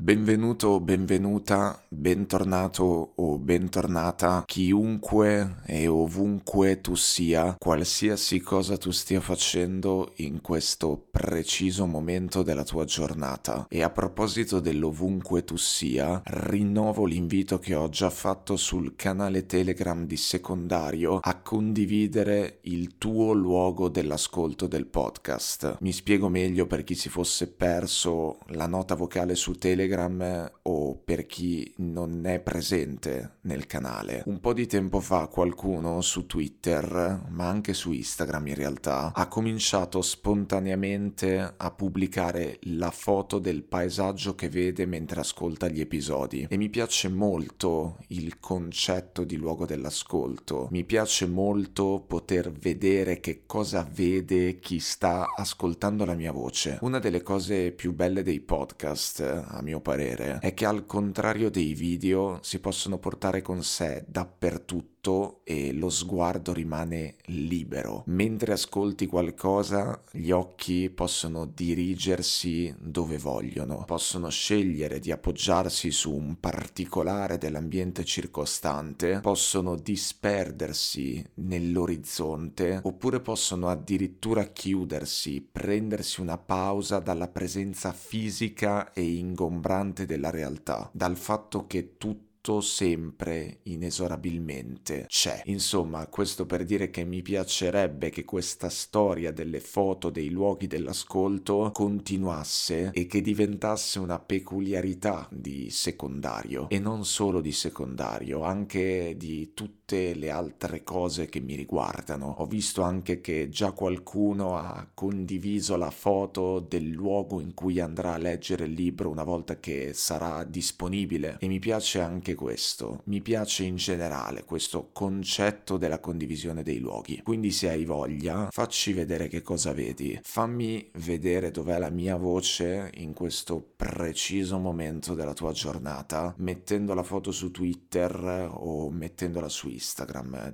Benvenuto benvenuta, bentornato o bentornata, chiunque e ovunque tu sia, qualsiasi cosa tu stia facendo in questo preciso momento della tua giornata. E a proposito dell'ovunque tu sia, rinnovo l'invito che ho già fatto sul canale Telegram di secondario a condividere il tuo luogo dell'ascolto del podcast. Mi spiego meglio per chi si fosse perso la nota vocale su Telegram Telegram o per chi non è presente nel canale. Un po' di tempo fa qualcuno su Twitter, ma anche su Instagram in realtà, ha cominciato spontaneamente a pubblicare la foto del paesaggio che vede mentre ascolta gli episodi e mi piace molto il concetto di luogo dell'ascolto. Mi piace molto poter vedere che cosa vede chi sta ascoltando la mia voce. Una delle cose più belle dei podcast, a mio parere, è che al contrario dei video si possono portare con sé dappertutto e lo sguardo rimane libero. Mentre ascolti qualcosa, gli occhi possono dirigersi dove vogliono, possono scegliere di appoggiarsi su un particolare dell'ambiente circostante, possono disperdersi nell'orizzonte oppure possono addirittura chiudersi, prendersi una pausa dalla presenza fisica e ingombrante della realtà, dal fatto che tutto sempre inesorabilmente c'è. Insomma, questo per dire che mi piacerebbe che questa storia delle foto dei luoghi dell'ascolto continuasse e che diventasse una peculiarità di secondario e non solo di secondario, anche di tutte le altre cose che mi riguardano. Ho visto anche che già qualcuno ha condiviso la foto del luogo in cui andrà a leggere il libro una volta che sarà disponibile e mi piace anche questo, mi piace in generale questo concetto della condivisione dei luoghi. Quindi se hai voglia, facci vedere che cosa vedi, fammi vedere dov'è la mia voce in questo preciso momento della tua giornata, mettendo la foto su Twitter o mettendola su Instagram,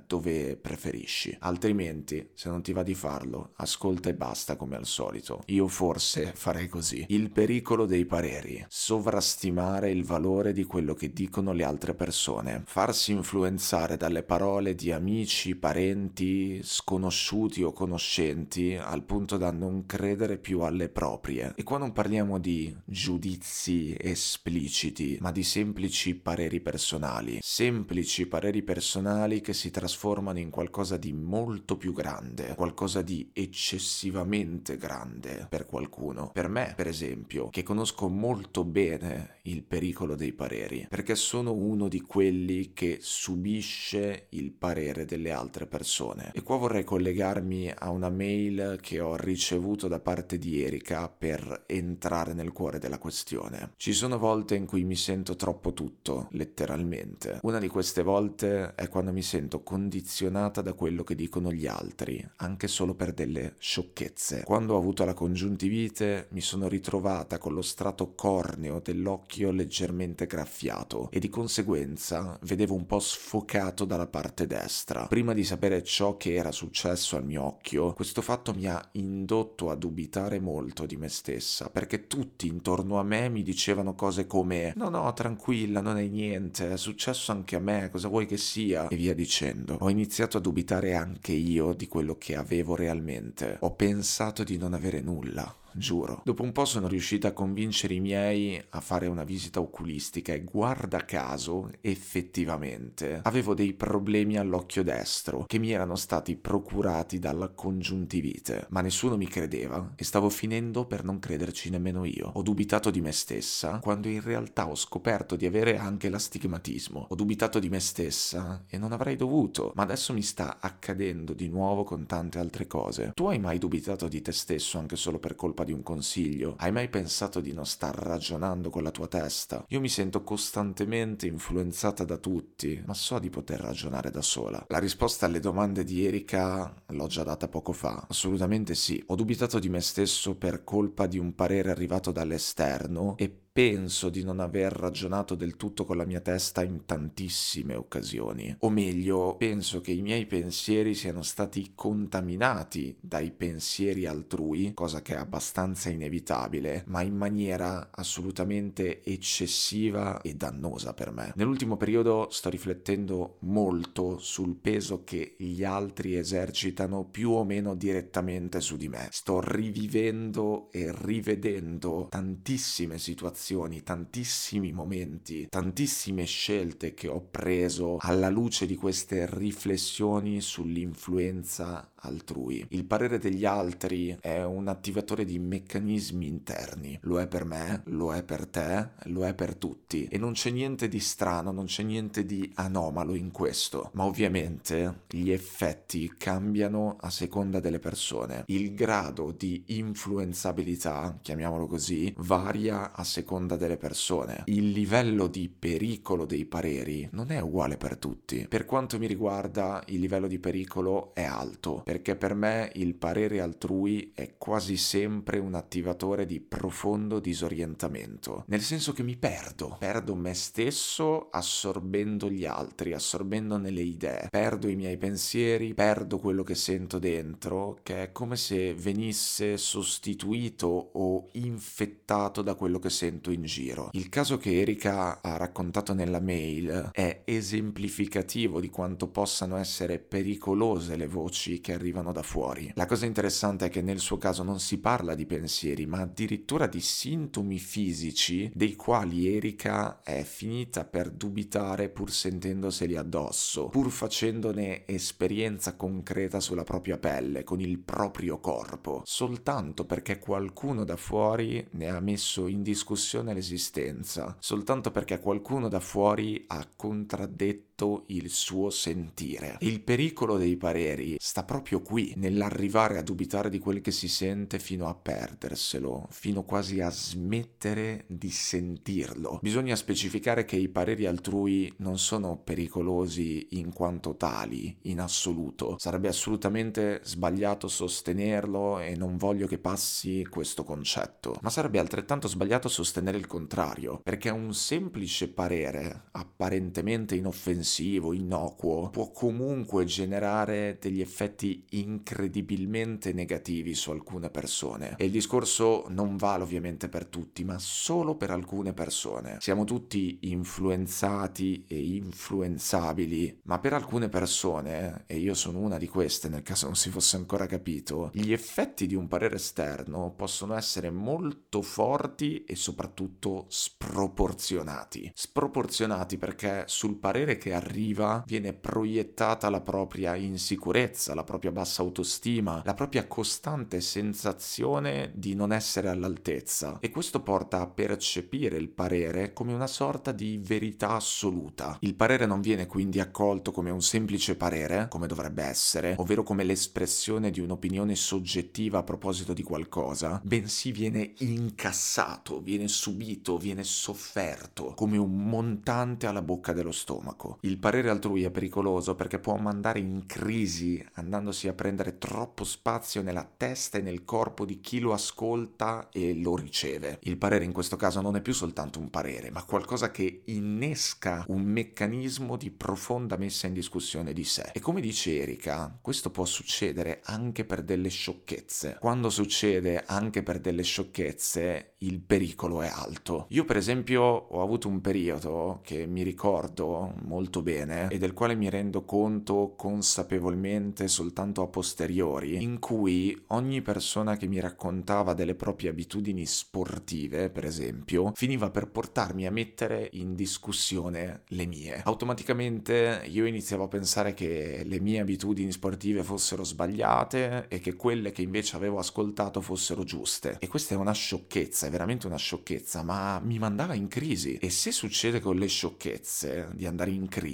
dove preferisci. Altrimenti, se non ti va di farlo, ascolta e basta come al solito. Io forse farei così. Il pericolo dei pareri, sovrastimare il valore di quello che dicono le altre persone, farsi influenzare dalle parole di amici, parenti, sconosciuti o conoscenti al punto da non credere più alle proprie. E qua non parliamo di giudizi espliciti, ma di semplici pareri personali, semplici pareri personali che si trasformano in qualcosa di molto più grande, qualcosa di eccessivamente grande per qualcuno. Per me, per esempio, che conosco molto bene il pericolo dei pareri, perché sono uno di quelli che subisce il parere delle altre persone. E qua vorrei collegarmi a una mail che ho ricevuto da parte di Erika per entrare nel cuore della questione. Ci sono volte in cui mi sento troppo tutto, letteralmente. Una di queste volte è quando mi sento condizionata da quello che dicono gli altri, anche solo per delle sciocchezze. Quando ho avuto la congiuntivite mi sono ritrovata con lo strato corneo dell'occhio leggermente graffiato e di conseguenza vedevo un po' sfocato dalla parte destra. Prima di sapere ciò che era successo al mio occhio, questo fatto mi ha indotto a dubitare molto di me stessa, perché tutti intorno a me mi dicevano cose come no no tranquilla, non è niente, è successo anche a me, cosa vuoi che sia? E via dicendo. Ho iniziato a dubitare anche io di quello che avevo realmente. Ho pensato di non avere nulla giuro. Dopo un po' sono riuscita a convincere i miei a fare una visita oculistica e guarda caso, effettivamente, avevo dei problemi all'occhio destro che mi erano stati procurati dalla congiuntivite, ma nessuno mi credeva e stavo finendo per non crederci nemmeno io. Ho dubitato di me stessa quando in realtà ho scoperto di avere anche l'astigmatismo. Ho dubitato di me stessa e non avrei dovuto, ma adesso mi sta accadendo di nuovo con tante altre cose. Tu hai mai dubitato di te stesso anche solo per colpa di un consiglio? Hai mai pensato di non star ragionando con la tua testa? Io mi sento costantemente influenzata da tutti, ma so di poter ragionare da sola. La risposta alle domande di Erika l'ho già data poco fa. Assolutamente sì. Ho dubitato di me stesso per colpa di un parere arrivato dall'esterno e penso di non aver ragionato del tutto con la mia testa in tantissime occasioni. O meglio, penso che i miei pensieri siano stati contaminati dai pensieri altrui, cosa che è abbastanza inevitabile, ma in maniera assolutamente eccessiva e dannosa per me. Nell'ultimo periodo sto riflettendo molto sul peso che gli altri esercitano più o meno direttamente su di me. Sto rivivendo e rivedendo tantissime situazioni situazioni, tantissimi momenti, tantissime scelte che ho preso alla luce di queste riflessioni sull'influenza altrui. Il parere degli altri è un attivatore di meccanismi interni. Lo è per me, lo è per te, lo è per tutti. E non c'è niente di strano, non c'è niente di anomalo in questo. Ma ovviamente gli effetti cambiano a seconda delle persone. Il grado di influenzabilità, chiamiamolo così, varia a seconda delle persone. Il livello di pericolo dei pareri non è uguale per tutti. Per quanto mi riguarda, il livello di pericolo è alto. Per perché per me il parere altrui è quasi sempre un attivatore di profondo disorientamento, nel senso che mi perdo, perdo me stesso assorbendo gli altri, assorbendone le idee, perdo i miei pensieri, perdo quello che sento dentro, che è come se venisse sostituito o infettato da quello che sento in giro. Il caso che Erika ha raccontato nella mail è esemplificativo di quanto possano essere pericolose le voci che arrivano da fuori. La cosa interessante è che nel suo caso non si parla di pensieri, ma addirittura di sintomi fisici dei quali Erika è finita per dubitare pur sentendoseli addosso, pur facendone esperienza concreta sulla propria pelle, con il proprio corpo, soltanto perché qualcuno da fuori ne ha messo in discussione l'esistenza, soltanto perché qualcuno da fuori ha contraddetto il suo sentire. Il pericolo dei pareri sta proprio qui, nell'arrivare a dubitare di quel che si sente fino a perderselo, fino quasi a smettere di sentirlo. Bisogna specificare che i pareri altrui non sono pericolosi in quanto tali, in assoluto. Sarebbe assolutamente sbagliato sostenerlo e non voglio che passi questo concetto. Ma sarebbe altrettanto sbagliato sostenere il contrario, perché un semplice parere, apparentemente inoffensivo, inoffensivo, innocuo, può comunque generare degli effetti incredibilmente negativi su alcune persone. E il discorso non vale ovviamente per tutti, ma solo per alcune persone. Siamo tutti influenzati e influenzabili, ma per alcune persone, e io sono una di queste nel caso non si fosse ancora capito, gli effetti di un parere esterno possono essere molto forti e soprattutto sproporzionati. Sproporzionati perché sul parere che arriva viene proiettata la propria insicurezza, la propria bassa autostima, la propria costante sensazione di non essere all'altezza e questo porta a percepire il parere come una sorta di verità assoluta. Il parere non viene quindi accolto come un semplice parere, come dovrebbe essere, ovvero come l'espressione di un'opinione soggettiva a proposito di qualcosa, bensì viene incassato, viene subito, viene sofferto come un montante alla bocca dello stomaco. Il parere altrui è pericoloso perché può mandare in crisi, andandosi a prendere troppo spazio nella testa e nel corpo di chi lo ascolta e lo riceve. Il parere in questo caso non è più soltanto un parere, ma qualcosa che innesca un meccanismo di profonda messa in discussione di sé. E come dice Erika, questo può succedere anche per delle sciocchezze. Quando succede anche per delle sciocchezze, il pericolo è alto. Io per esempio ho avuto un periodo che mi ricordo molto bene e del quale mi rendo conto consapevolmente soltanto a posteriori, in cui ogni persona che mi raccontava delle proprie abitudini sportive, per esempio, finiva per portarmi a mettere in discussione le mie. Automaticamente io iniziavo a pensare che le mie abitudini sportive fossero sbagliate e che quelle che invece avevo ascoltato fossero giuste. E questa è una sciocchezza, è veramente una sciocchezza, ma mi mandava in crisi. E se succede con le sciocchezze di andare in crisi,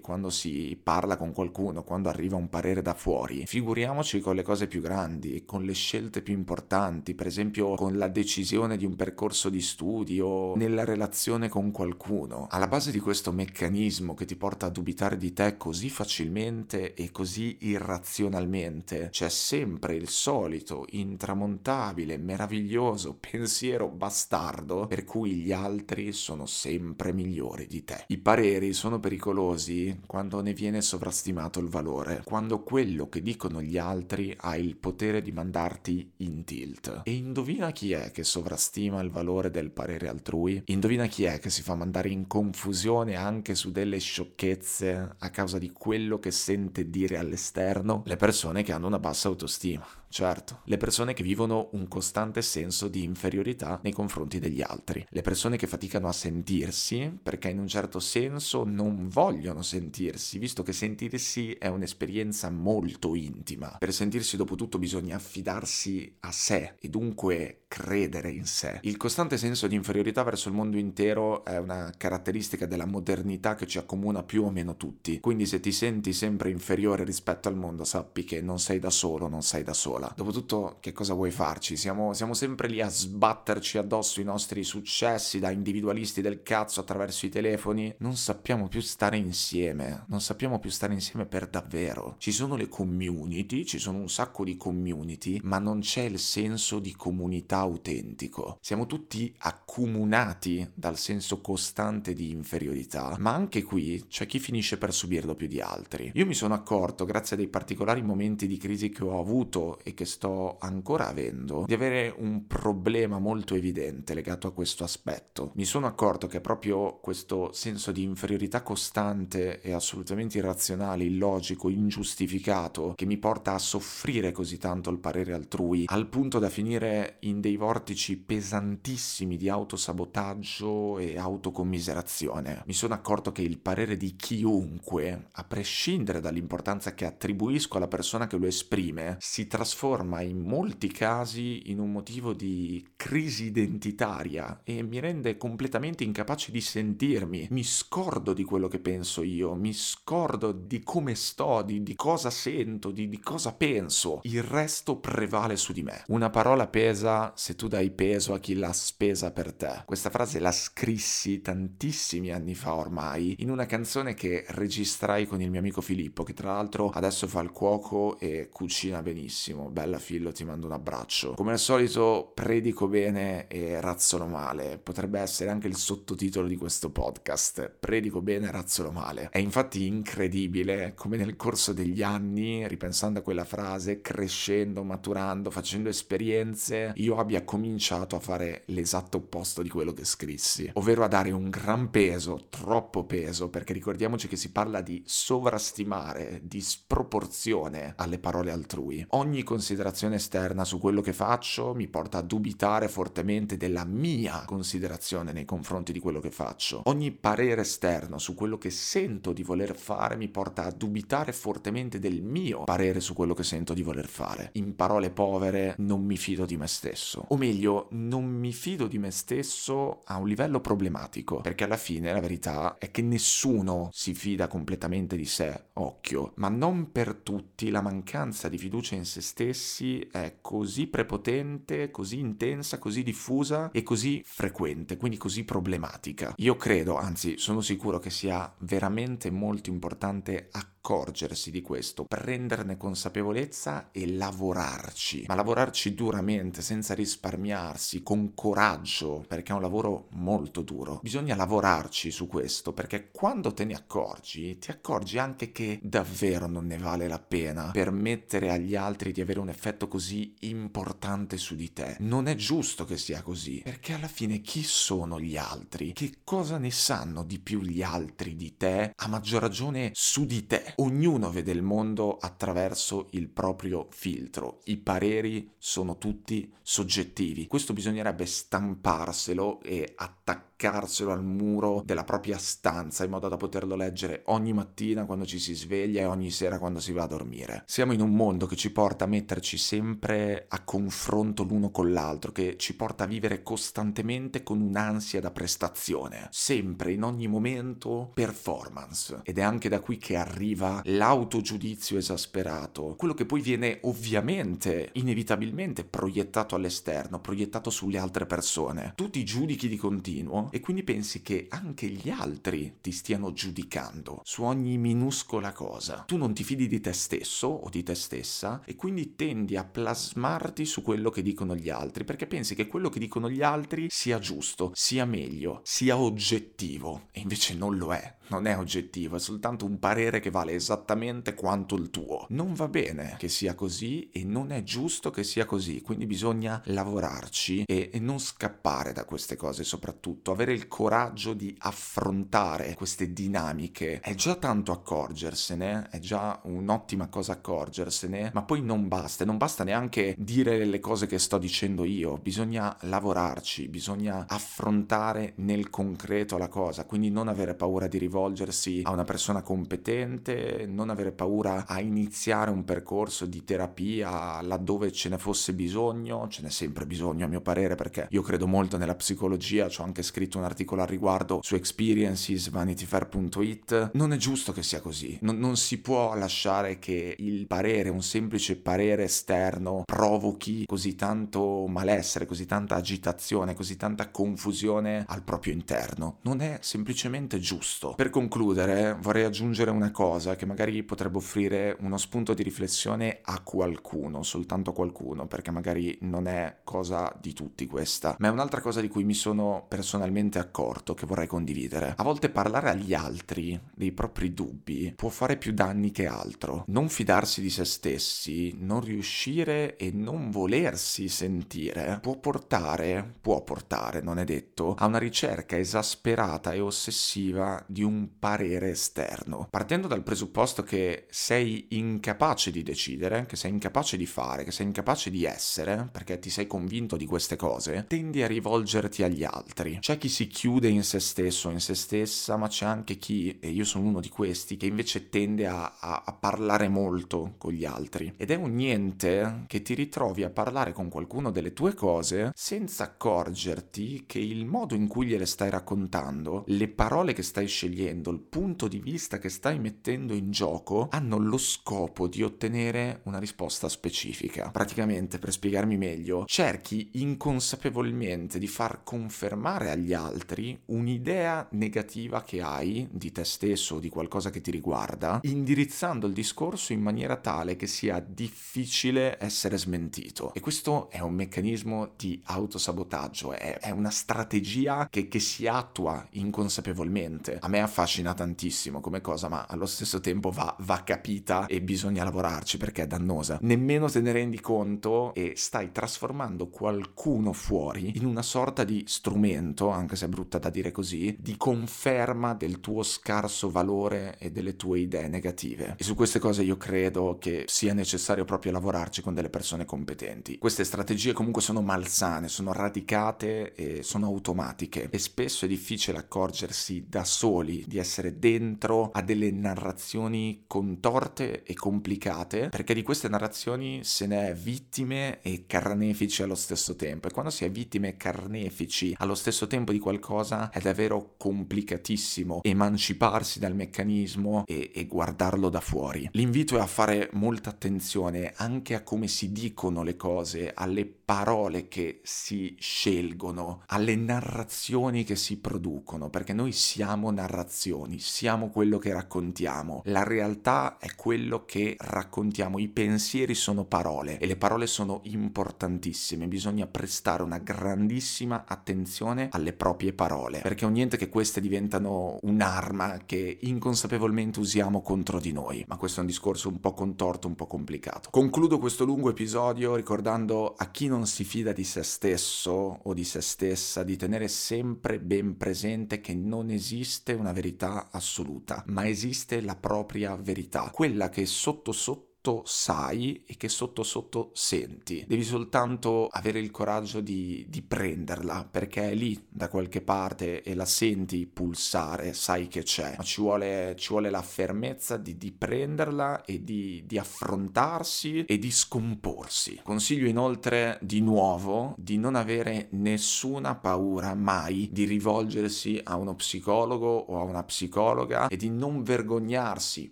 quando si parla con qualcuno, quando arriva un parere da fuori, figuriamoci con le cose più grandi, con le scelte più importanti, per esempio con la decisione di un percorso di studio, nella relazione con qualcuno. Alla base di questo meccanismo che ti porta a dubitare di te così facilmente e così irrazionalmente, c'è sempre il solito, intramontabile, meraviglioso pensiero bastardo per cui gli altri sono sempre migliori di te. I pareri sono pericolosi quando ne viene sovrastimato il valore, quando quello che dicono gli altri ha il potere di mandarti in tilt. E indovina chi è che sovrastima il valore del parere altrui? Indovina chi è che si fa mandare in confusione anche su delle sciocchezze a causa di quello che sente dire all'esterno? Le persone che hanno una bassa autostima. Certo, le persone che vivono un costante senso di inferiorità nei confronti degli altri, le persone che faticano a sentirsi perché in un certo senso non vogliono sentirsi, visto che sentirsi è un'esperienza molto intima. Per sentirsi dopo tutto bisogna affidarsi a sé. E dunque credere in sé. Il costante senso di inferiorità verso il mondo intero è una caratteristica della modernità che ci accomuna più o meno tutti, quindi se ti senti sempre inferiore rispetto al mondo sappi che non sei da solo, non sei da sola. Dopotutto, che cosa vuoi farci? Siamo, siamo sempre lì a sbatterci addosso i nostri successi da individualisti del cazzo attraverso i telefoni. Non sappiamo più stare insieme. Non sappiamo più stare insieme per davvero. Ci sono le community, ci sono un sacco di community, ma non c'è il senso di comunità autentico. Siamo tutti accomunati dal senso costante di inferiorità, ma anche qui c'è chi finisce per subirlo più di altri. Io mi sono accorto, grazie a dei particolari momenti di crisi che ho avuto e che sto ancora avendo di avere un problema molto evidente legato a questo aspetto. Mi sono accorto che proprio questo senso di inferiorità costante e assolutamente irrazionale, illogico, ingiustificato che mi porta a soffrire così tanto il parere altrui, al punto da finire in dei vortici pesantissimi di autosabotaggio e autocommiserazione. Mi sono accorto che il parere di chiunque, a prescindere dall'importanza che attribuisco alla persona che lo esprime, si trasforma in molti casi in un motivo di crisi identitaria e mi rende completamente incapace di sentirmi. Mi scordo di quello che penso io, mi scordo di come sto, di, di cosa sento, di, di cosa penso. Il resto prevale su di me. Una parola pesa se tu dai peso a chi l'ha spesa per te. Questa frase la scrissi tantissimi anni fa ormai in una canzone che registrai con il mio amico Filippo, che tra l'altro adesso fa il cuoco e cucina benissimo bella Fillo, ti mando un abbraccio. Come al solito predico bene e razzolo male, potrebbe essere anche il sottotitolo di questo podcast, predico bene e razzolo male. È infatti incredibile come nel corso degli anni, ripensando a quella frase, crescendo, maturando, facendo esperienze, io abbia cominciato a fare l'esatto opposto di quello che scrissi, ovvero a dare un gran peso, troppo peso, perché ricordiamoci che si parla di sovrastimare, di sproporzione alle parole altrui. Ogni considerazione esterna su quello che faccio mi porta a dubitare fortemente della mia considerazione nei confronti di quello che faccio. Ogni parere esterno su quello che sento di voler fare mi porta a dubitare fortemente del mio parere su quello che sento di voler fare. In parole povere, non mi fido di me stesso. O meglio, non mi fido di me stesso a un livello problematico, perché alla fine la verità è che nessuno si fida completamente di sé, occhio, ma non per tutti la mancanza di fiducia in se stessi è così prepotente, così intensa, così diffusa e così frequente, quindi così problematica. Io credo, anzi sono sicuro che sia veramente molto importante accogliere accorgersi di questo, prenderne consapevolezza e lavorarci, ma lavorarci duramente, senza risparmiarsi, con coraggio, perché è un lavoro molto duro. Bisogna lavorarci su questo, perché quando te ne accorgi, ti accorgi anche che davvero non ne vale la pena permettere agli altri di avere un effetto così importante su di te. Non è giusto che sia così, perché alla fine chi sono gli altri? Che cosa ne sanno di più gli altri di te? A maggior ragione su di te ognuno vede il mondo attraverso il proprio filtro, i pareri sono tutti soggettivi. Questo bisognerebbe stamparselo e attaccare attaccarselo al muro della propria stanza in modo da poterlo leggere ogni mattina quando ci si sveglia e ogni sera quando si va a dormire. Siamo in un mondo che ci porta a metterci sempre a confronto l'uno con l'altro, che ci porta a vivere costantemente con un'ansia da prestazione, sempre, in ogni momento, performance. Ed è anche da qui che arriva l'autogiudizio esasperato, quello che poi viene ovviamente, inevitabilmente proiettato all'esterno, proiettato sulle altre persone. Tu ti giudichi di continuo e quindi pensi che anche gli altri ti stiano giudicando su ogni minuscola cosa. Tu non ti fidi di te stesso o di te stessa e quindi tendi a plasmarti su quello che dicono gli altri, perché pensi che quello che dicono gli altri sia giusto, sia meglio, sia oggettivo e invece non lo è non è oggettivo, è soltanto un parere che vale esattamente quanto il tuo. Non va bene che sia così e non è giusto che sia così, quindi bisogna lavorarci e, e non scappare da queste cose soprattutto, avere il coraggio di affrontare queste dinamiche. È già tanto accorgersene, è già un'ottima cosa accorgersene, ma poi non basta, non basta neanche dire le cose che sto dicendo io, bisogna lavorarci, bisogna affrontare nel concreto la cosa, quindi non avere paura di rivolgersi rivolgersi a una persona competente, non avere paura a iniziare un percorso di terapia laddove ce ne fosse bisogno, ce n'è sempre bisogno a mio parere perché io credo molto nella psicologia, ho anche scritto un articolo al riguardo su experiences vanityfair.it, non è giusto che sia così, non, non si può lasciare che il parere, un semplice parere esterno provochi così tanto malessere, così tanta agitazione, così tanta confusione al proprio interno, non è semplicemente giusto. Per concludere vorrei aggiungere una cosa che magari potrebbe offrire uno spunto di riflessione a qualcuno, soltanto a qualcuno, perché magari non è cosa di tutti questa, ma è un'altra cosa di cui mi sono personalmente accorto che vorrei condividere. A volte parlare agli altri dei propri dubbi può fare più danni che altro. Non fidarsi di se stessi, non riuscire e non volersi sentire può portare, può portare, non è detto, a una ricerca esasperata e ossessiva di un parere esterno, partendo dal presupposto che sei incapace di decidere, che sei incapace di fare, che sei incapace di essere, perché ti sei convinto di queste cose, tendi a rivolgerti agli altri. C'è chi si chiude in se stesso, in se stessa, ma c'è anche chi, e io sono uno di questi, che invece tende a, a, a parlare molto con gli altri. Ed è un niente che ti ritrovi a parlare con qualcuno delle tue cose senza accorgerti che il modo in cui gliele stai raccontando, le parole che stai scegliendo, il punto di vista che stai mettendo in gioco, hanno lo scopo di ottenere una risposta specifica. Praticamente, per spiegarmi meglio, cerchi inconsapevolmente di far confermare agli altri un'idea negativa che hai di te stesso o di qualcosa che ti riguarda, indirizzando il discorso in maniera tale che sia difficile essere smentito. E questo è un meccanismo di autosabotaggio, è, è una strategia che, che si attua inconsapevolmente. A me affascina tantissimo come cosa, ma allo stesso tempo va, va capita e bisogna lavorarci perché è dannosa. Nemmeno te ne rendi conto e stai trasformando qualcuno fuori in una sorta di strumento, anche se è brutta da dire così, di conferma del tuo scarso valore e delle tue idee negative. E su queste cose io credo che sia necessario proprio lavorarci con delle persone competenti. Queste strategie comunque sono malsane, sono radicate e sono automatiche e spesso è difficile accorgersi da soli di essere dentro a delle narrazioni contorte e complicate, perché di queste narrazioni se ne è vittime e carnefici allo stesso tempo. E quando si è vittime e carnefici allo stesso tempo di qualcosa è davvero complicatissimo emanciparsi dal meccanismo e, e guardarlo da fuori. L'invito è a fare molta attenzione anche a come si dicono le cose, alle parole che si scelgono, alle narrazioni che si producono, perché noi siamo narrazioni, siamo quello che raccontiamo. La realtà è quello che raccontiamo, i pensieri sono parole e le parole sono importantissime, bisogna prestare una grandissima attenzione alle proprie parole, perché un niente che queste diventano un'arma che inconsapevolmente usiamo contro di noi, ma questo è un discorso un po' contorto, un po' complicato. Concludo questo lungo episodio ricordando a chi non si fida di se stesso o di se stessa di tenere sempre ben presente che non esiste una verità assoluta, ma esiste la propria verità, quella che sotto sotto sotto sai e che sotto sotto senti. Devi soltanto avere il coraggio di, di prenderla perché è lì da qualche parte e la senti pulsare, sai che c'è, ma ci vuole, ci vuole la fermezza di, di prenderla e di, di affrontarsi e di scomporsi. Consiglio inoltre di nuovo di non avere nessuna paura mai di rivolgersi a uno psicologo o a una psicologa e di non vergognarsi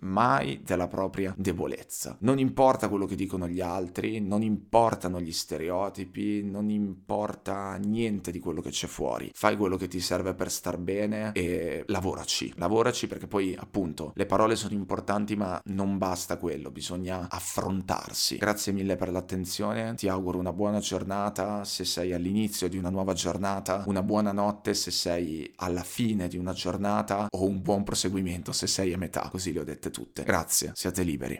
mai della propria debolezza. Non importa quello che dicono gli altri, non importano gli stereotipi, non importa niente di quello che c'è fuori. Fai quello che ti serve per star bene e lavoraci. Lavoraci perché poi appunto le parole sono importanti ma non basta quello, bisogna affrontarsi. Grazie mille per l'attenzione, ti auguro una buona giornata se sei all'inizio di una nuova giornata, una buona notte se sei alla fine di una giornata o un buon proseguimento se sei a metà, così le ho dette tutte. Grazie, siate liberi.